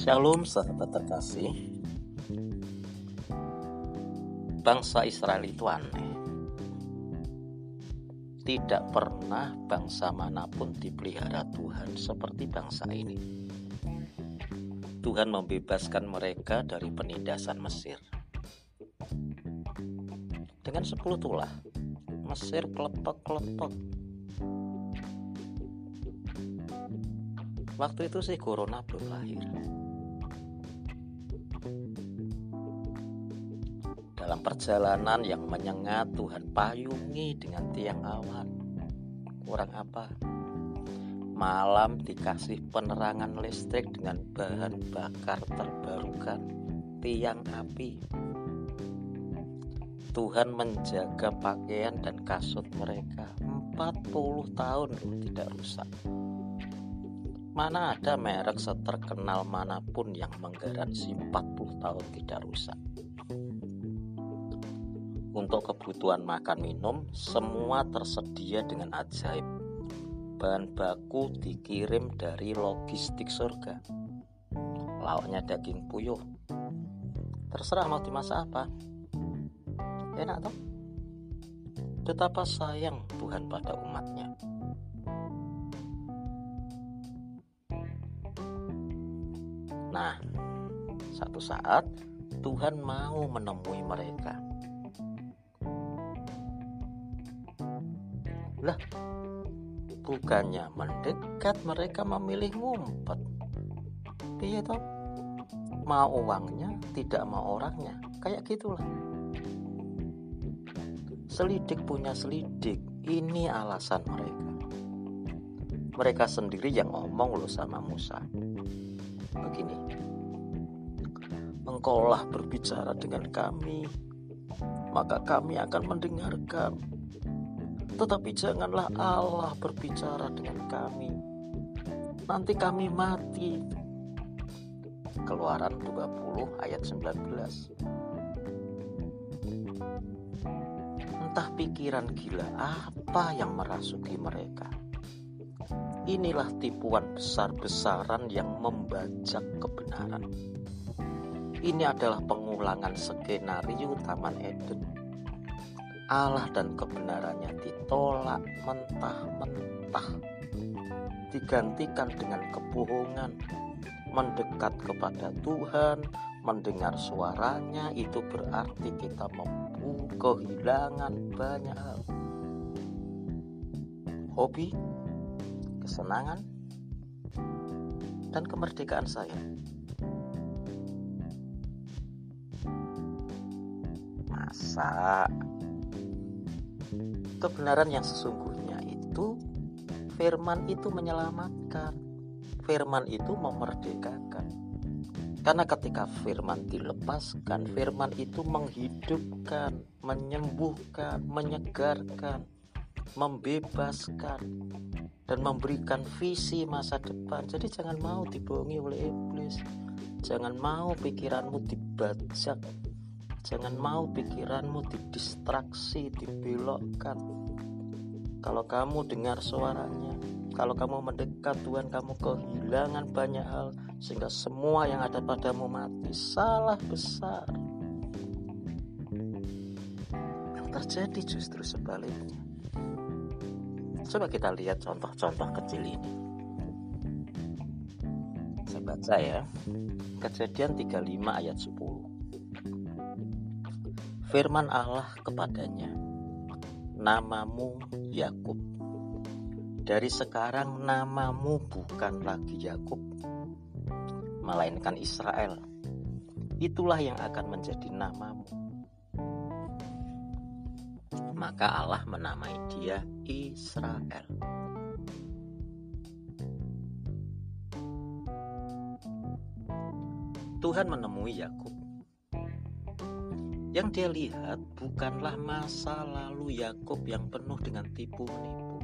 Shalom sahabat terkasih. Bangsa Israel itu aneh. Tidak pernah bangsa mana pun dipelihara Tuhan seperti bangsa ini. Tuhan membebaskan mereka dari penindasan Mesir. Dengan sepuluh tulah Mesir kelepek-kelepek. Waktu itu sih corona belum lahir Dalam perjalanan yang menyengat Tuhan payungi dengan tiang awan. Kurang apa? Malam dikasih penerangan listrik dengan bahan bakar terbarukan Tiang api. Tuhan menjaga pakaian dan kasut mereka 40 tahun tidak rusak. Mana ada merek seterkenal mana pun yang menggaransi 40 tahun tidak rusak untuk kebutuhan makan minum, semua tersedia dengan ajaib. Bahan baku dikirim dari logistik surga. Lauknya daging puyuh. Terserah mau dimasak apa. Enak toh? Betapa sayang Tuhan pada umatnya. Nah, satu saat Tuhan mau menemui mereka Lah, bukannya mendekat mereka memilih ngumpet. Iya toh? Mau uangnya, tidak mau orangnya. Kayak gitulah. Selidik punya selidik. Ini alasan mereka. Mereka sendiri yang ngomong loh sama Musa. Begini. Engkaulah berbicara dengan kami, maka kami akan mendengarkan tetapi janganlah Allah berbicara dengan kami. Nanti kami mati. Keluaran 20 ayat 19. Entah pikiran gila apa yang merasuki mereka. Inilah tipuan besar-besaran yang membajak kebenaran. Ini adalah pengulangan skenario Taman Eden Allah dan kebenarannya ditolak mentah-mentah digantikan dengan kebohongan mendekat kepada Tuhan mendengar suaranya itu berarti kita mampu kehilangan banyak hal. Hobi kesenangan dan kemerdekaan saya. Masa kebenaran yang sesungguhnya itu firman itu menyelamatkan. Firman itu memerdekakan. Karena ketika firman dilepaskan firman itu menghidupkan menyembuhkan menyegarkan membebaskan dan memberikan visi masa depan. Jadi jangan mau dibohongi oleh iblis. Jangan mau pikiranmu dibajak Jangan mau pikiranmu didistraksi, dibelokkan. Kalau kamu dengar suaranya, kalau kamu mendekat Tuhan, kamu kehilangan banyak hal sehingga semua yang ada padamu mati. Salah besar. Yang terjadi justru sebaliknya. Coba kita lihat contoh-contoh kecil ini. Saya baca ya. Kejadian 35 ayat 10 firman Allah kepadanya, "Namamu Yakub. Dari sekarang namamu bukan lagi Yakub, melainkan Israel. Itulah yang akan menjadi namamu." Maka Allah menamai dia Israel. Tuhan menemui Yakub yang dia lihat bukanlah masa lalu Yakub yang penuh dengan tipu menipu.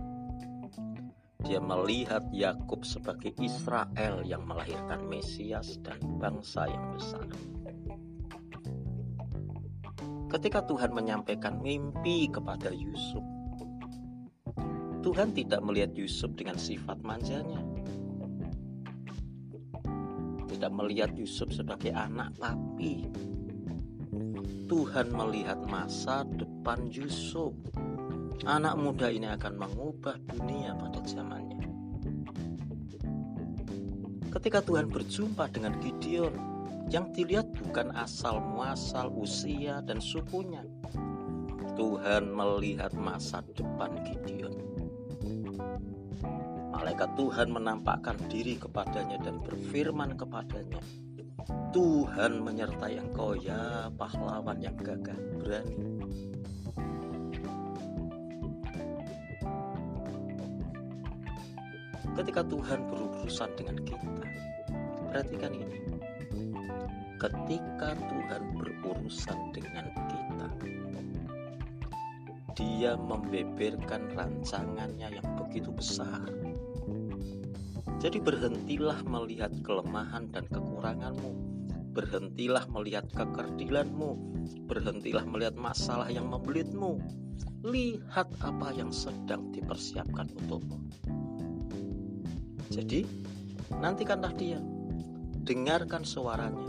Dia melihat Yakub sebagai Israel yang melahirkan Mesias dan bangsa yang besar. Ketika Tuhan menyampaikan mimpi kepada Yusuf, Tuhan tidak melihat Yusuf dengan sifat manjanya. tidak melihat Yusuf sebagai anak papi. Tuhan melihat masa depan Yusuf. Anak muda ini akan mengubah dunia pada zamannya. Ketika Tuhan berjumpa dengan Gideon, yang dilihat bukan asal muasal usia dan sukunya. Tuhan melihat masa depan Gideon. Malaikat Tuhan menampakkan diri kepadanya dan berfirman kepadanya, Tuhan menyertai engkau ya pahlawan yang gagah berani. Ketika Tuhan berurusan dengan kita, perhatikan ini. Ketika Tuhan berurusan dengan kita, Dia membeberkan rancangannya yang begitu besar jadi berhentilah melihat kelemahan dan kekuranganmu. Berhentilah melihat kekerdilanmu. Berhentilah melihat masalah yang membelitmu. Lihat apa yang sedang dipersiapkan untukmu. Jadi, nantikanlah dia. Dengarkan suaranya.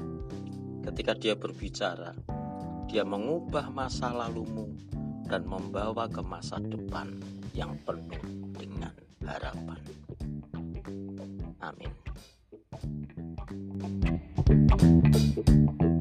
Ketika dia berbicara, dia mengubah masa lalumu dan membawa ke masa depan yang penuh dengan harapan. Amin. Thank you.